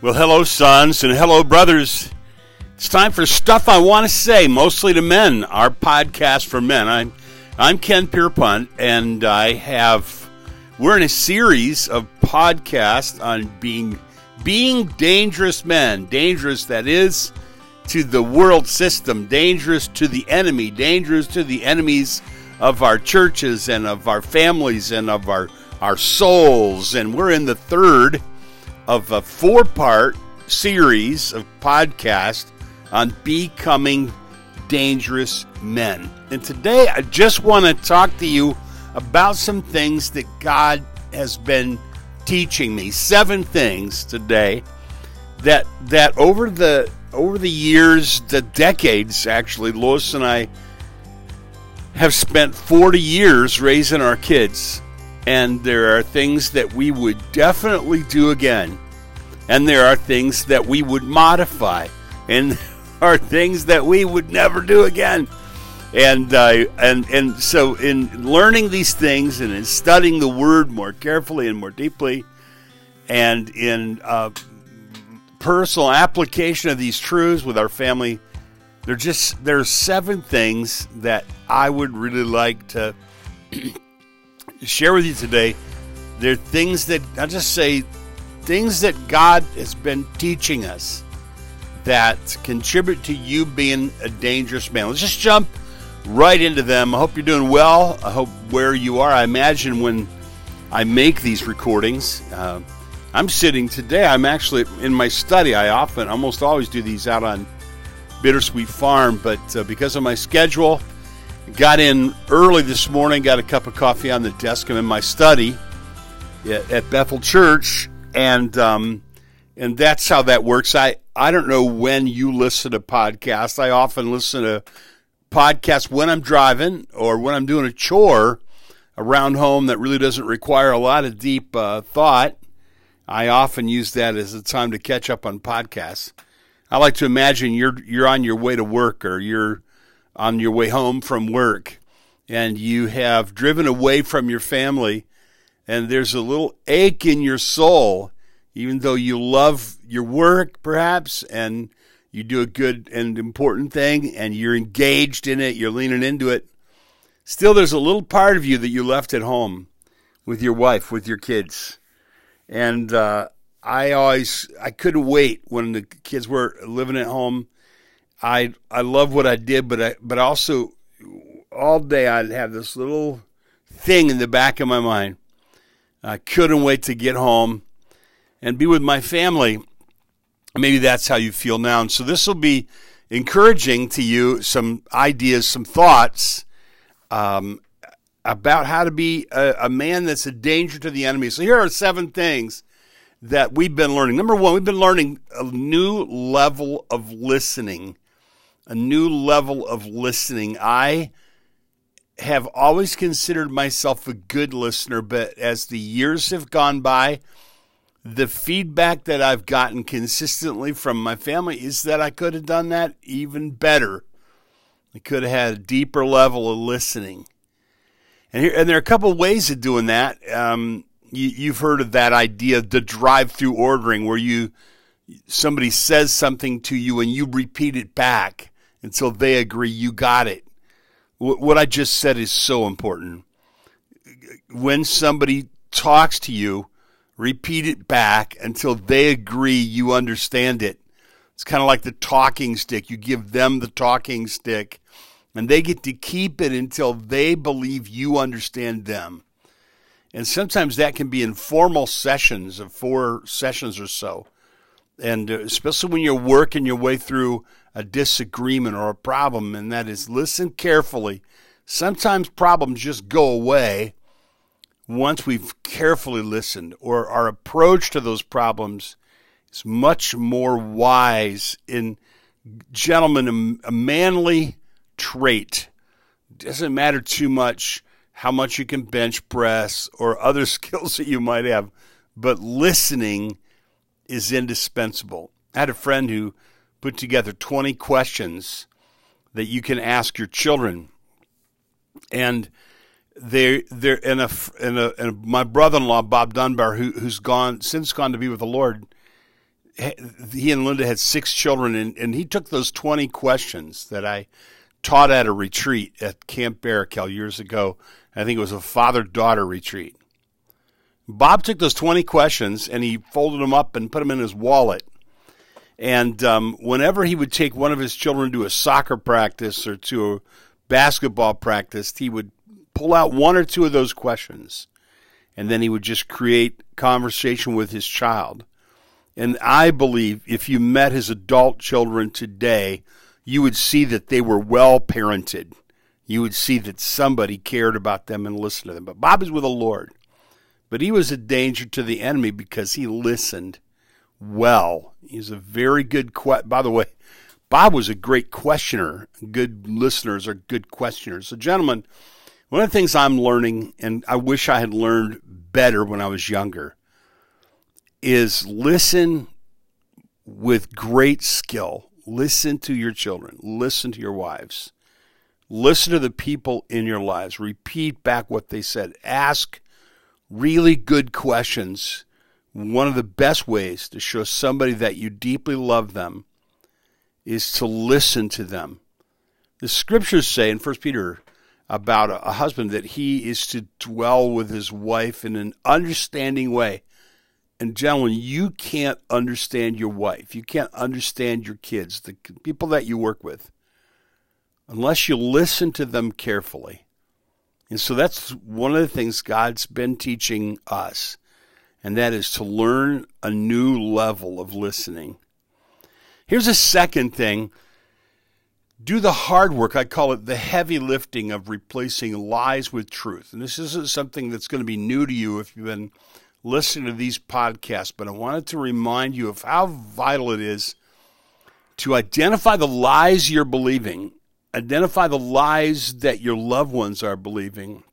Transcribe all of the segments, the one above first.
Well, hello, sons, and hello, brothers. It's time for Stuff I Want to Say, mostly to men, our podcast for men. I'm, I'm Ken Pierpont, and I have, we're in a series of podcasts on being, being dangerous men. Dangerous, that is, to the world system, dangerous to the enemy, dangerous to the enemies of our churches and of our families and of our, our souls. And we're in the third of a four part series of podcast on becoming dangerous men. And today I just want to talk to you about some things that God has been teaching me. Seven things today that that over the over the years, the decades actually, Lois and I have spent 40 years raising our kids and there are things that we would definitely do again. And there are things that we would modify. And there are things that we would never do again. And uh, and and so in learning these things and in studying the word more carefully and more deeply, and in uh, personal application of these truths with our family, there just there's seven things that I would really like to share with you today. There are things that I just say things that God has been teaching us that contribute to you being a dangerous man. Let's just jump right into them. I hope you're doing well. I hope where you are. I imagine when I make these recordings, uh, I'm sitting today. I'm actually in my study. I often, almost always do these out on Bittersweet Farm, but uh, because of my schedule, Got in early this morning, got a cup of coffee on the desk. I'm in my study at, Bethel Church, and um, and that's how that works. I I don't know when you listen to podcasts. I often listen to podcasts when I'm driving or when I'm doing a chore around home that really doesn't require a lot of deep uh, thought. I often use that as a time to catch up on podcasts. I like to imagine you're you're on your way to work or you're on your way home from work and you have driven away from your family and there's a little ache in your soul, even though you love your work perhaps and you do a good and important thing and you're engaged in it, you're leaning into it. Still, there's a little part of you that you left at home with your wife, with your kids. And uh, I always, I couldn't wait when the kids were living at home I I love what I did, but I but also all day I'd have this little thing in the back of my mind. I couldn't wait to get home and be with my family. Maybe that's how you feel now. And so this will be encouraging to you some ideas, some thoughts um, about how to be a, a man that's a danger to the enemy. So here are seven things that we've been learning. Number one, we've been learning a new level of listening a new level of listening. I have always considered myself a good listener, but as the years have gone by, the feedback that I've gotten consistently from my family is that I could have done that even better. I could have had a deeper level of listening. And here, and there are a couple ways of doing that. Um, you, have heard of that idea, the drive-through ordering, where you somebody says something to you and you repeat it back until they agree you got it. What I just said is so important. When somebody talks to you, repeat it back until they agree you understand it. It's kind of like the talking stick. You give them the talking stick, and they get to keep it until they believe you understand them. And sometimes that can be informal sessions of four sessions or so. And uh, especially when you're working your way through a disagreement or a problem, and that is listen carefully. Sometimes problems just go away once we've carefully listened, or our approach to those problems is much more wise. In gentlemen, a manly trait doesn't matter too much how much you can bench press or other skills that you might have, but listening is indispensable. I had a friend who put together 20 questions that you can ask your children. And they they're in a in a, in a my brother-in-law Bob Dunbar who who's gone since gone to be with the Lord. he and Linda had six children, and, and he took those 20 questions that I taught at a retreat at Camp Barakel years ago. I think it was a father daughter retreat. Bob took those 20 questions and he folded them up and put them in his wallet. And um, whenever he would take one of his children to a soccer practice or to a basketball practice, he would pull out one or two of those questions. And then he would just create conversation with his child. And I believe if you met his adult children today, you would see that they were well parented. You would see that somebody cared about them and listened to them. But Bob is with the Lord. But he was a danger to the enemy because he listened well. He's a very good que- by the way, Bob was a great questioner. Good listeners are good questioners. So gentlemen, one of the things I'm learning and I wish I had learned better when I was younger is listen with great skill. Listen to your children. Listen to your wives. Listen to the people in your lives. Repeat back what they said. Ask really good questions, one of the best ways to show somebody that you deeply love them is to listen to them. The scriptures say in 1 Peter about a, husband that he is to dwell with his wife in an understanding way. And gentlemen, you can't understand your wife. You can't understand your kids, the people that you work with, unless you listen to them carefully. And so that's one of the things God's been teaching us, and that is to learn a new level of listening. Here's a second thing do the hard work. I call it the heavy lifting of replacing lies with truth. And this isn't something that's going to be new to you if you've been listening to these podcasts, but I wanted to remind you of how vital it is to identify the lies you're believing identify the lies that your loved ones are believing.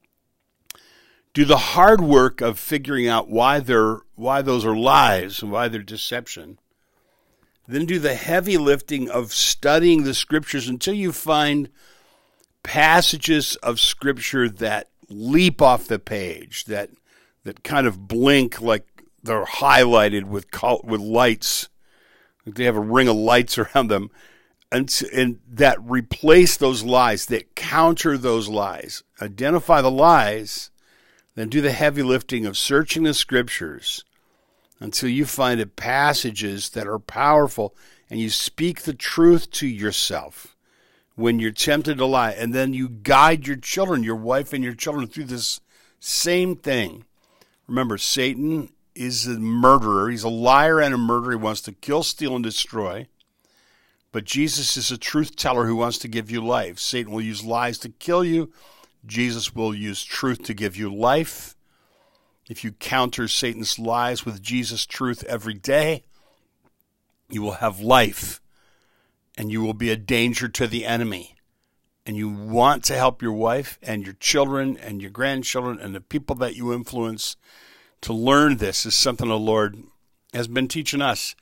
Do the hard work of figuring out why they're why those are lies and why they're deception. Then do the heavy lifting of studying the scriptures until you find passages of scripture that leap off the page that that kind of blink like they're highlighted with with lights. Like they have a ring of lights around them and, and that replace those lies, that counter those lies, identify the lies, then do the heavy lifting of searching the scriptures until you find passages that are powerful and you speak the truth to yourself when you're tempted to lie. And then you guide your children, your wife and your children through this same thing. Remember, Satan is a murderer. He's a liar and a murderer. He wants to kill, steal, and destroy. But Jesus is a truth teller who wants to give you life. Satan will use lies to kill you. Jesus will use truth to give you life. If you counter Satan's lies with Jesus' truth every day, you will have life and you will be a danger to the enemy. And you want to help your wife and your children and your grandchildren and the people that you influence to learn this is something the Lord has been teaching us,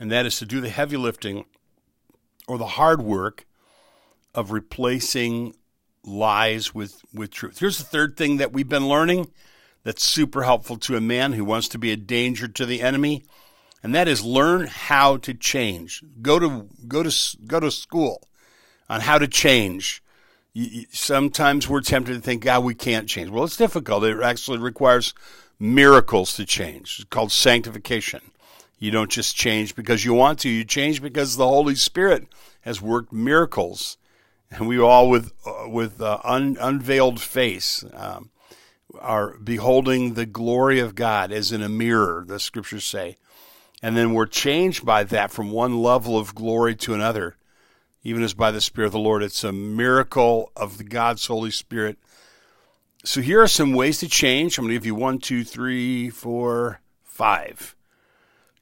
and that is to do the heavy lifting or the hard work of replacing lies with, with truth. Here's the third thing that we've been learning that's super helpful to a man who wants to be a danger to the enemy, and that is learn how to change. Go to go to go to school on how to change. Sometimes we're tempted to think, "God, we can't change." Well, it's difficult. It actually requires miracles to change. It's called sanctification. You don't just change because you want to. You change because the Holy Spirit has worked miracles, and we all, with uh, with uh, un, unveiled face, um, are beholding the glory of God as in a mirror. The Scriptures say, and then we're changed by that from one level of glory to another, even as by the Spirit of the Lord. It's a miracle of God's Holy Spirit. So here are some ways to change. I'm going to give you one, two, three, four, five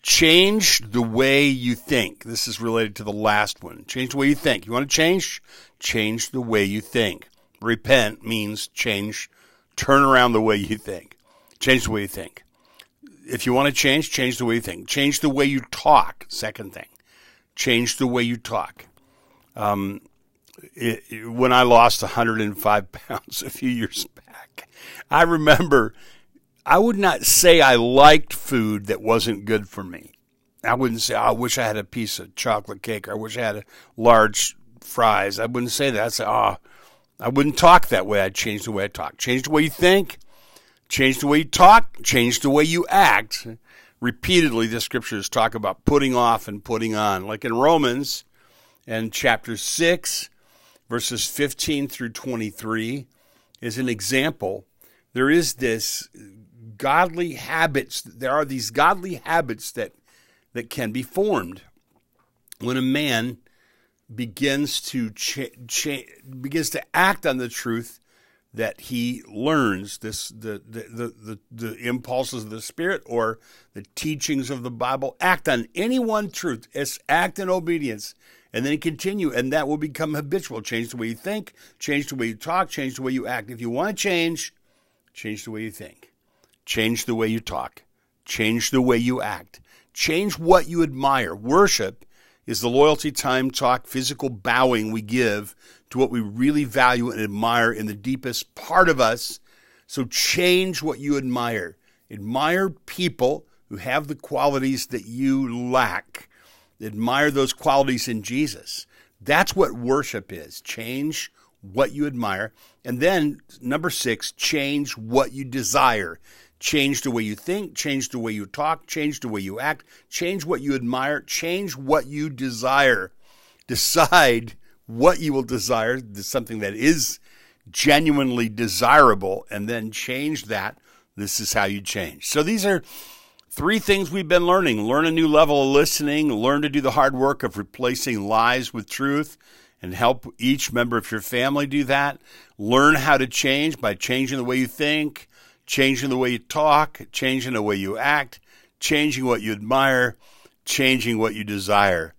change the way you think. This is related to the last one. Change the way you think. You want to change? Change the way you think. Repent means change, turn around the way you think. Change the way you think. If you want to change, change the way you think. Change the way you talk. Second thing, change the way you talk. Um, it, it, when I lost 105 pounds a few years back, I remember I would not say I liked food that wasn't good for me. I wouldn't say, oh, I wish I had a piece of chocolate cake or I wish I had a large fries. I wouldn't say that. I'd say, oh, I wouldn't talk that way. I'd change the way I talk. Change the way you think, change the way you talk, change the way you act. Repeatedly, the scriptures talk about putting off and putting on. Like in Romans and chapter 6, verses 15 through 23 is an example. There is this godly habits. There are these godly habits that that can be formed when a man begins to cha- cha- begins to act on the truth that he learns this the, the the, the the impulses of the spirit or the teachings of the bible. Act on any one truth. It's act in obedience and then continue and that will become habitual. Change the way you think change the way you talk change the way you act. If you want to change change the way you think change the way you talk change the way you act change what you admire worship is the loyalty, time, talk, physical bowing we give to what we really value and admire in the deepest part of us. So change what you admire. Admire people who have the qualities that you lack. Admire those qualities in Jesus. That's what worship is. Change what you admire. And then, number six, change what you desire. Change the way you think, change the way you talk, change the way you act, change what you admire, change what you desire. Decide what you will desire, something that is genuinely desirable, and then change that. This is how you change. So these are three things we've been learning learn a new level of listening, learn to do the hard work of replacing lies with truth, and help each member of your family do that. Learn how to change by changing the way you think changing the way you talk, changing the way you act, changing what you admire, changing what you desire.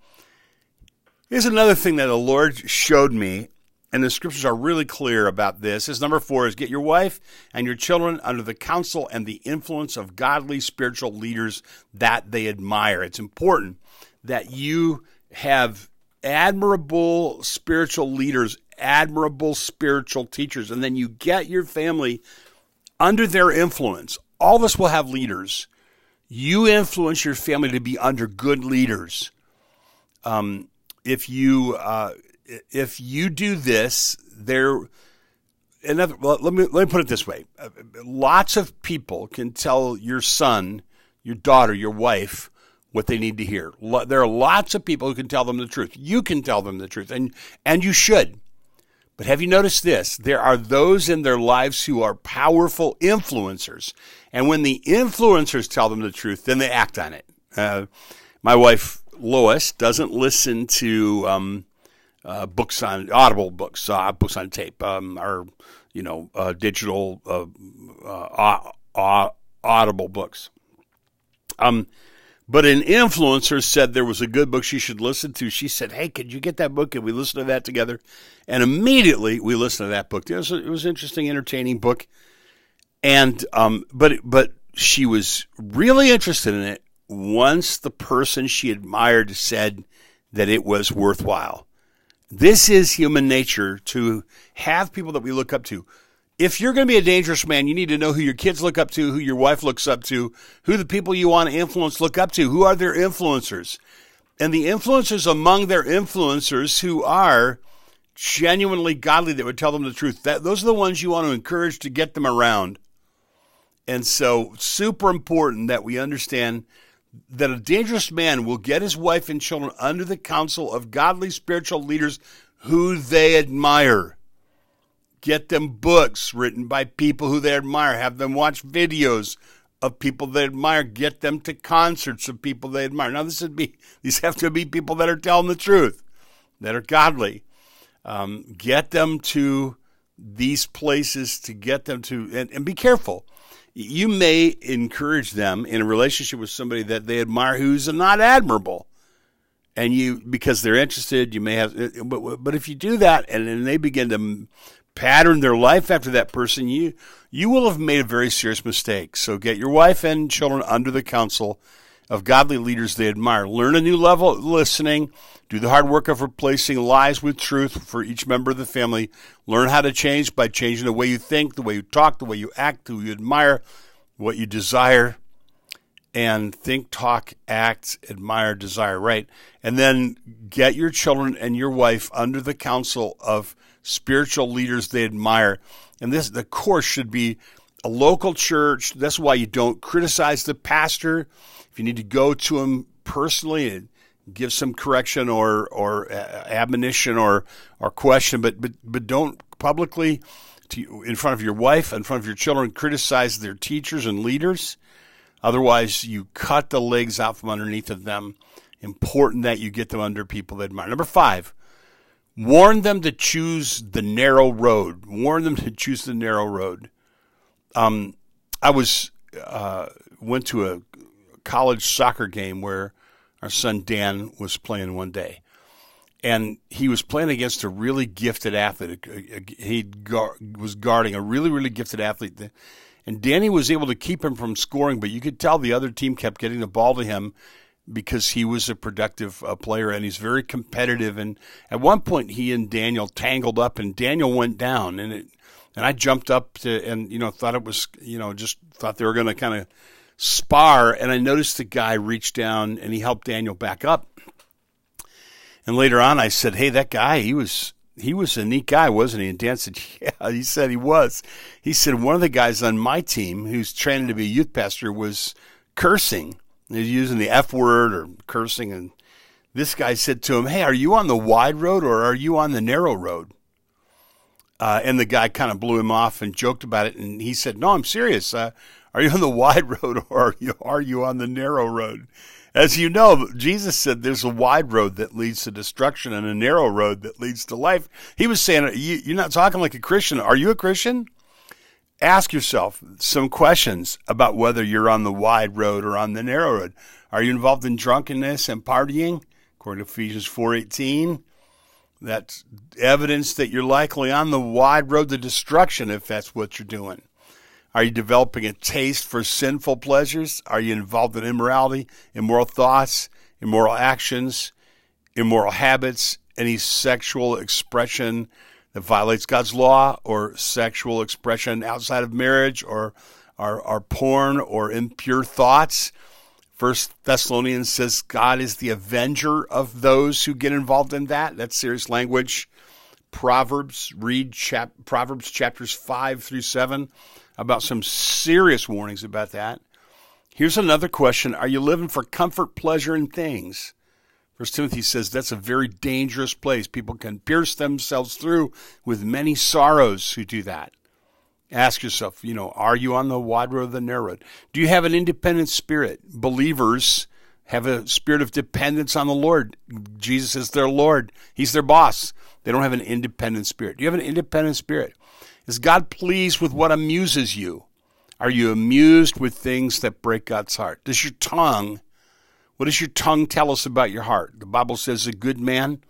Here's another thing that the Lord showed me, and the scriptures are really clear about this. Is number four is get your wife and your children under the counsel and the influence of godly spiritual leaders that they admire. It's important that you have admirable spiritual leaders, admirable spiritual teachers, and then you get your family under their influence. All of us will have leaders. You influence your family to be under good leaders. Um, if you uh, if you do this, there. Another, well, let me let me put it this way: lots of people can tell your son, your daughter, your wife what they need to hear. There are lots of people who can tell them the truth. You can tell them the truth, and and you should. But have you noticed this? There are those in their lives who are powerful influencers. And when the influencers tell them the truth, then they act on it. Uh, my wife, Lois, doesn't listen to um, uh, books on audible books, uh, books on tape, um, or, you know, uh, digital uh, uh, audible books. Um, but an influencer said there was a good book she should listen to. She said, Hey, could you get that book? And we listen to that together. And immediately we listened to that book. It was, it was an interesting, entertaining book. And, um, but, but she was really interested in it once the person she admired said that it was worthwhile. This is human nature to have people that we look up to if you're going to be a dangerous man, you need to know who your kids look up to, who your wife looks up to, who the people you want to influence look up to, who are their influencers. And the influencers among their influencers who are genuinely godly that would tell them the truth, that those are the ones you want to encourage to get them around. And so, super important that we understand that a dangerous man will get his wife and children under the counsel of godly spiritual leaders who they admire. Get them books written by people who they admire. Have them watch videos of people they admire. Get them to concerts of people they admire. Now, this would be these have to be people that are telling the truth, that are godly. Um, get them to these places to get them to, and, and be careful. You may encourage them in a relationship with somebody that they admire who's not admirable and you because they're interested you may have but, but if you do that and then they begin to pattern their life after that person, you you will have made a very serious mistake. So get your wife and children under the counsel of godly leaders they admire. Learn a new level of listening. Do the hard work of replacing lies with truth for each member of the family. Learn how to change by changing the way you think, the way you talk, the way you act, who you admire, what you desire. and think, talk, act, admire, desire, right? And then get your children and your wife under the counsel of spiritual leaders they admire. And this, the course should be a local church. That's why you don't criticize the pastor. If you need to go to him personally and give some correction or or uh, admonition or or question, but but but don't publicly to, in front of your wife, in front of your children, criticize their teachers and leaders. Otherwise, you cut the legs out from underneath of them. Important that you get them under people that admire. Number five, warn them to choose the narrow road. Warn them to choose the narrow road. Um, I was uh, went to a college soccer game where our son Dan was playing one day, and he was playing against a really gifted athlete. He was guarding a really really gifted athlete and Danny was able to keep him from scoring, but you could tell the other team kept getting the ball to him because he was a productive uh, player and he's very competitive. And at one point, he and Daniel tangled up, and Daniel went down, and it, and I jumped up to and you know thought it was you know just thought they were going to kind of spar, and I noticed the guy reach down and he helped Daniel back up. And later on, I said, "Hey, that guy, he was he was a neat guy, wasn't he? And Dan said, Yeah, he said he was. He said one of the guys on my team who's training to be a youth pastor was cursing. He was using the F word or cursing. And this guy said to him, Hey, are you on the wide road or are you on the narrow road? Uh, and the guy kind of blew him off and joked about it. And he said, No, I'm serious. Uh, are you on the wide road or are you, are you on the narrow road? As you know, Jesus said there's a wide road that leads to destruction and a narrow road that leads to life. He was saying, You're not talking like a Christian. Are you a Christian? Ask yourself some questions about whether you're on the wide road or on the narrow road. Are you involved in drunkenness and partying? According to Ephesians 4:18, that's evidence that you're likely on the wide road to destruction if that's what you're doing. Are you developing a taste for sinful pleasures? Are you involved in immorality, immoral thoughts, immoral actions, immoral habits, any sexual expression that violates God's law or sexual expression outside of marriage or are, are porn or impure thoughts? First Thessalonians says God is the avenger of those who get involved in that. That's serious language. Proverbs, read chap, Proverbs chapters 5 through 7 about some serious warnings about that. Here's another question Are you living for comfort, pleasure, and things? First Timothy says that's a very dangerous place. People can pierce themselves through with many sorrows who do that. Ask yourself, you know, are you on the wide road or the narrow road? Do you have an independent spirit? Believers have a spirit of dependence on the Lord. Jesus is their Lord. He's their boss. They don't have an independent spirit. Do you have an independent spirit? Is God pleased with what amuses you? Are you amused with things that break God's heart? Does your tongue, what does your tongue tell us about your heart? The Bible says a good man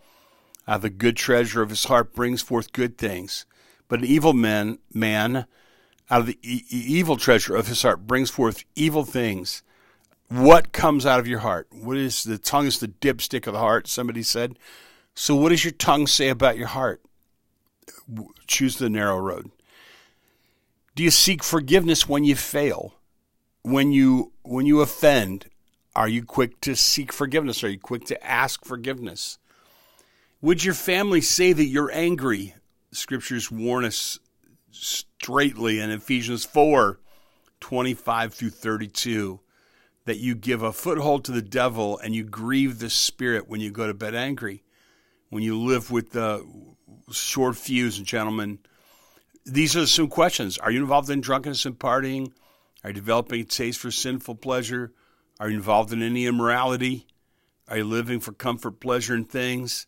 out of the good treasure of his heart brings forth good things, but an evil man, man out of the e- evil treasure of his heart brings forth evil things. What comes out of your heart? What is the tongue is the dipstick of the heart, somebody said. So what does your tongue say about your heart? choose the narrow road? Do you seek forgiveness when you fail? When you when you offend, are you quick to seek forgiveness? Are you quick to ask forgiveness? Would your family say that you're angry? Scriptures warn us straightly in Ephesians 4 25 through 32 that you give a foothold to the devil and you grieve the spirit when you go to bed angry. When you live with the short fuse, gentlemen. These are some questions. Are you involved in drunkenness and partying? Are you developing a taste for sinful pleasure? Are you involved in any immorality? Are you living for comfort, pleasure, and things?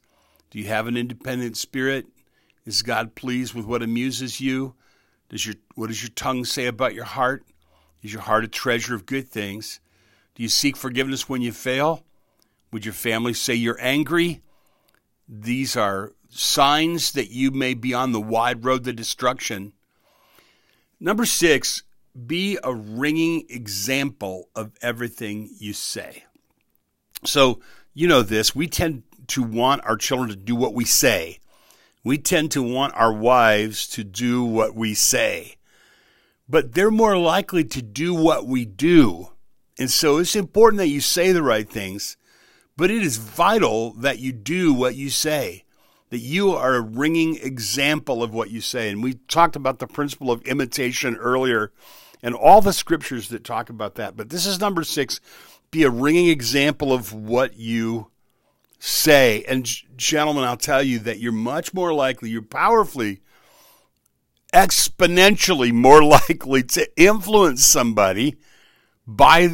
Do you have an independent spirit? Is God pleased with what amuses you? Does your what does your tongue say about your heart? Is your heart a treasure of good things? Do you seek forgiveness when you fail? Would your family say you're angry? These are signs that you may be on the wide road to destruction. Number six, be a ringing example of everything you say. So, you know this, we tend to want our children to do what we say. We tend to want our wives to do what we say. But they're more likely to do what we do And so it's important that you say the right things, but it is vital that you do what you say, that you are a ringing example of what you say. And we talked about the principle of imitation earlier and all the scriptures that talk about that. But this is number six be a ringing example of what you say. And, gentlemen, I'll tell you that you're much more likely, you're powerfully, exponentially more likely to influence somebody by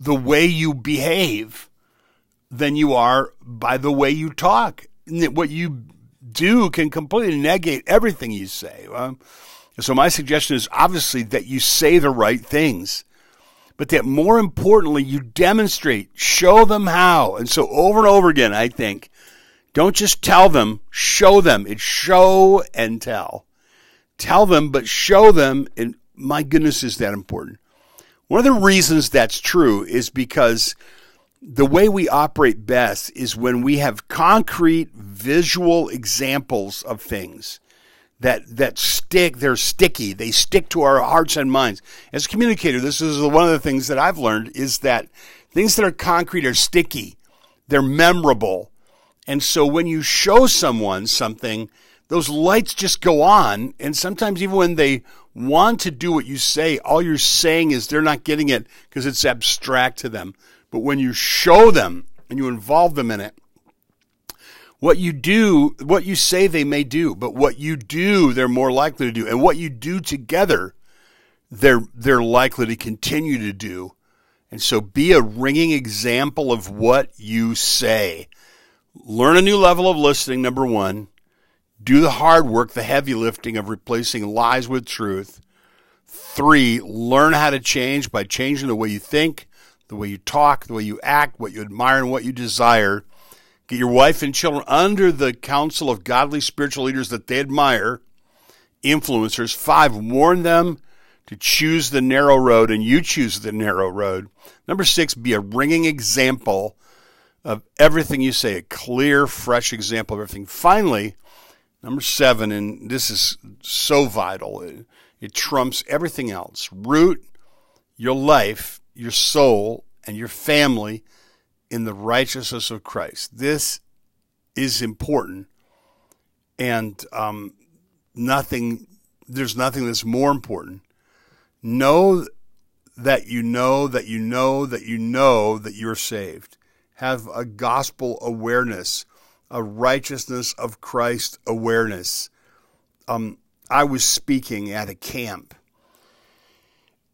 the way you behave than you are by the way you talk. What you do can completely negate everything you say. So, my suggestion is obviously that you say the right things, but that more importantly, you demonstrate, show them how. And so, over and over again, I think, don't just tell them, show them. It's show and tell. Tell them, but show them. And my goodness, is that important? One of the reasons that's true is because the way we operate best is when we have concrete visual examples of things that that stick they're sticky. They stick to our hearts and minds. As a communicator this is one of the things that i've learned is that things that are concrete are sticky. They're memorable. And so when you show someone something those lights just go on. And sometimes even when they want to do what you say, all you're saying is they're not getting it because it's abstract to them. But when you show them and you involve them in it, what you do, what you say they may do, but what you do, they're more likely to do. And what you do together, they're, they're likely to continue to do. And so be a ringing example of what you say. Learn a new level of listening, number one. Do the hard work, the heavy lifting of replacing lies with truth. Three, learn how to change by changing the way you think, the way you talk, the way you act, what you admire, and what you desire. Get your wife and children under the counsel of godly spiritual leaders that they admire, influencers. Five, warn them to choose the narrow road, and you choose the narrow road. Number six, be a ringing example of everything you say, a clear, fresh example of everything. Finally, Number seven, and this is so vital, it, it trumps everything else. Root your life, your soul, and your family in the righteousness of Christ. This is important, and um, nothing. There's nothing that's more important. Know that you know that you know that you know that you're saved. Have a gospel awareness a righteousness of Christ awareness. Um, I was speaking at a camp,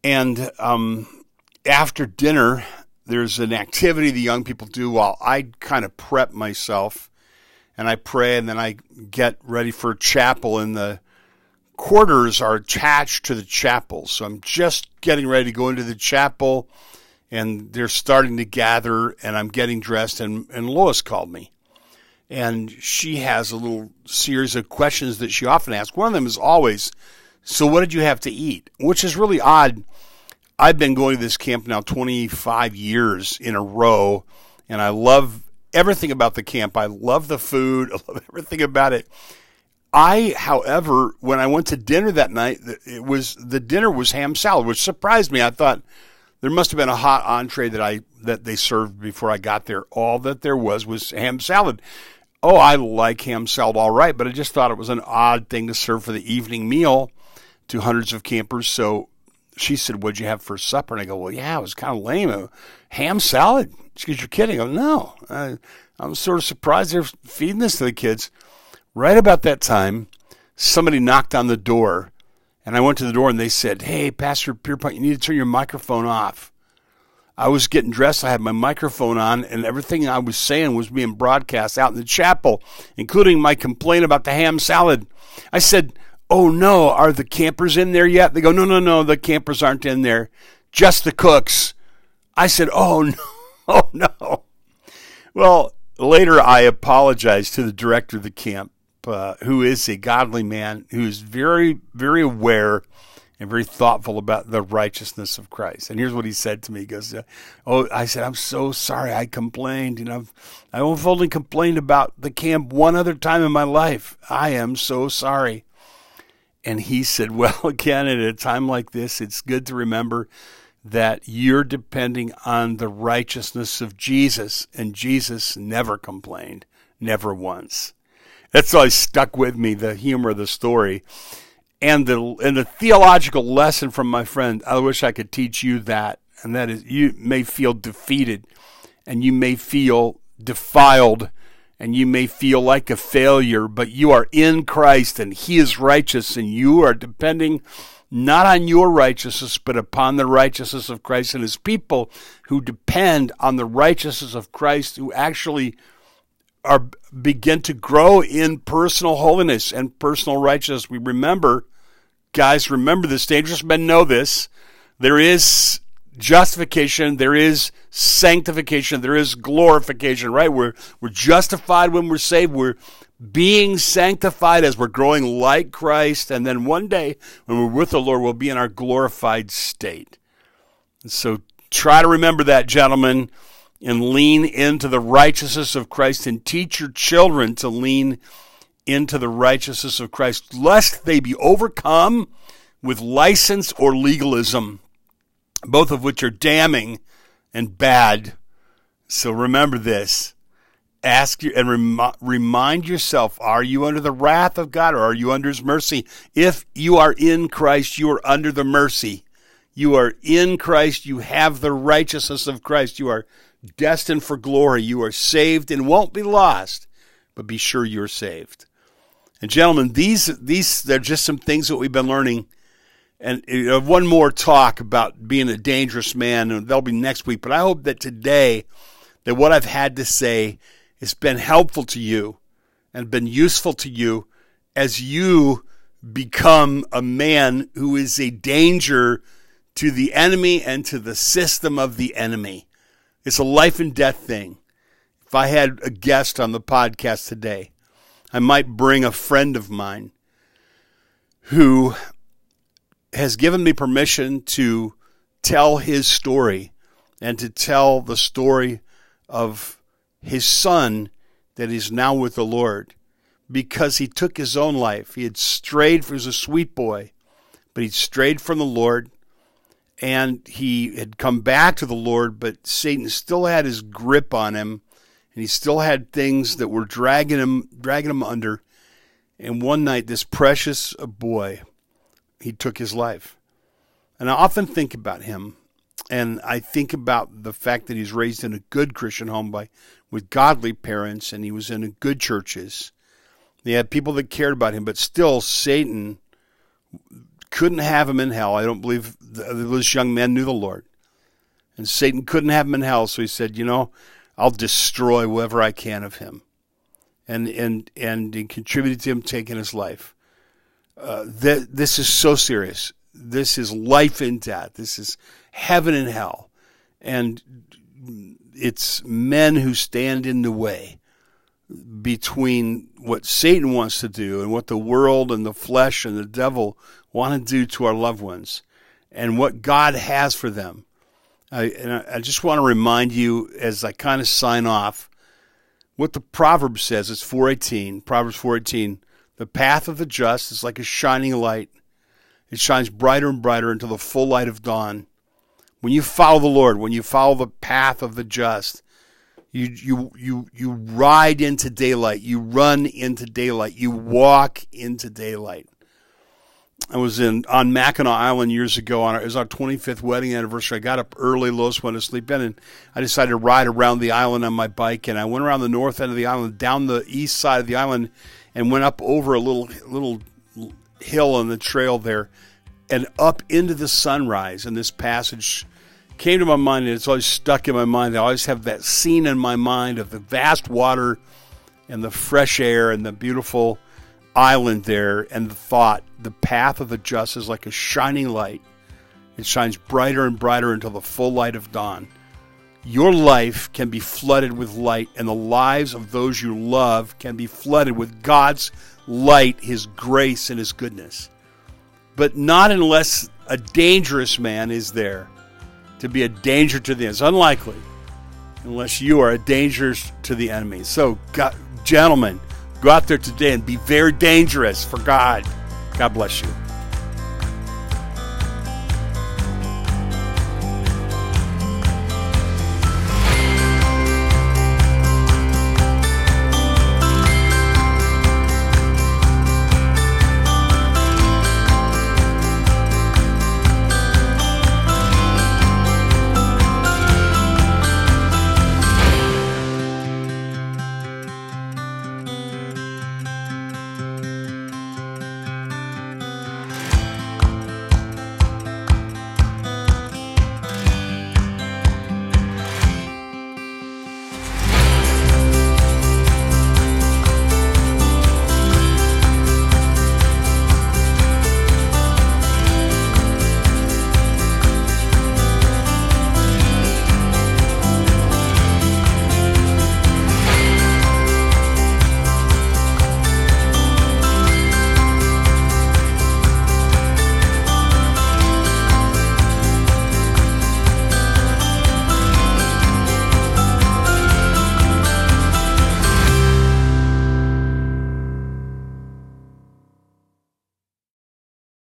and um, after dinner, there's an activity the young people do while I kind of prep myself and I pray, and then I get ready for chapel, and the quarters are attached to the chapel. So I'm just getting ready to go into the chapel, and they're starting to gather, and I'm getting dressed, and, and Lois called me and she has a little series of questions that she often asks. One of them is always, "So what did you have to eat?" Which is really odd. I've been going to this camp now 25 years in a row, and I love everything about the camp. I love the food. I love everything about it. I, however, when I went to dinner that night, it was the dinner was ham salad, which surprised me. I thought there must have been a hot entree that I that they served before I got there. All that there was was ham salad oh, I like ham salad all right, but I just thought it was an odd thing to serve for the evening meal to hundreds of campers. So she said, What'd you have for supper? And I go, Well, yeah, it was kind of lame. A ham salad. She goes, You're kidding. I go, No. I, I'm sort of surprised they're feeding this to the kids. Right about that time, somebody knocked on the door, and I went to the door and they said, Hey, Pastor Pierpont, you need to turn your microphone off. I was getting dressed. I had my microphone on, and everything I was saying was being broadcast out in the chapel, including my complaint about the ham salad. I said, Oh no, are the campers in there yet? They go, No, no, no, the campers aren't in there, just the cooks. I said, Oh no, oh no. Well, later I apologized to the director of the camp, uh, who is a godly man who is very, very aware and very thoughtful about the righteousness of Christ. And here's what he said to me. He goes, Oh, I said, I'm so sorry. I complained. You know, I've only complained about the camp one other time in my life. I am so sorry. And he said, Well, again, at a time like this, it's good to remember that you're depending on the righteousness of Jesus, and Jesus never complained, never once. That's always stuck with me, the humor of the story. And the and the theological lesson from my friend, I wish I could teach you that. And that is you may feel defeated and you may feel defiled and you may feel like a failure, but you are in Christ and He is righteous and you are depending not on your righteousness, but upon the righteousness of Christ and His people who depend on the righteousness of Christ, who actually are begin to grow in personal holiness and personal righteousness. We remember, guys, remember this. Dangerous men know this. There is justification, there is sanctification, there is glorification, right? We're we're justified when we're saved. We're being sanctified as we're growing like Christ, and then one day when we're with the Lord, we'll be in our glorified state. So try to remember that, gentlemen, and lean into the righteousness of Christ and teach your children to lean into the righteousness of Christ, lest they be overcome with license or legalism, both of which are damning and bad. So remember this ask you and rem- remind yourself are you under the wrath of God or are you under his mercy? If you are in Christ, you are under the mercy. You are in Christ, you have the righteousness of Christ. You are destined for glory. You are saved and won't be lost, but be sure you're saved. And gentlemen, these these they're just some things that we've been learning. And uh, one more talk about being a dangerous man, and that'll be next week. But I hope that today, that what I've had to say has been helpful to you and been useful to you as you become a man who is a danger to the enemy and to the system of the enemy. It's a life and death thing. If I had a guest on the podcast today, I might bring a friend of mine who has given me permission to tell his story and to tell the story of his son that is now with the Lord because he took his own life. He had strayed, he was a sweet boy, but he'd strayed from the Lord and he had come back to the Lord, but Satan still had his grip on him and he still had things that were dragging him dragging him under. And one night this precious boy, he took his life. And I often think about him and I think about the fact that he's raised in a good Christian home by with godly parents, and he was in good churches. He had people that cared about him, but still, Satan couldn't have him in hell. I don't believe this young man knew the Lord, and Satan couldn't have him in hell. So he said, "You know, I'll destroy whatever I can of him," and and and he contributed to him taking his life. Uh, th- this is so serious. This is life and death. This is heaven and hell, and it's men who stand in the way between what Satan wants to do and what the world and the flesh and the devil want to do to our loved ones and what God has for them. I, and I just want to remind you as I kind of sign off what the proverb says. It's 418, Proverbs 418. The path of the just is like a shining light. It shines brighter and brighter until the full light of dawn. When you follow the Lord, when you follow the path of the just, you you you you ride into daylight, you run into daylight, you walk into daylight. I was in on Mackinac Island years ago. On our, it was our 25th wedding anniversary. I got up early. Lois went to sleep in, and I decided to ride around the island on my bike. And I went around the north end of the island, down the east side of the island, and went up over a little little hill on the trail there, and up into the sunrise. And this passage came to my mind, and it's always stuck in my mind. I always have that scene in my mind of the vast water and the fresh air and the beautiful island there, and the thought, the path of the just is like a shining light. It shines brighter and brighter until the full light of dawn. Your life can be flooded with light, and the lives of those you love can be flooded with God's light, His grace, and His goodness. But not unless a dangerous man is there to be a danger to the enemy. It's unlikely unless you are a danger to the enemy. So, gentlemen, go out there today and be very dangerous for God. God bless you.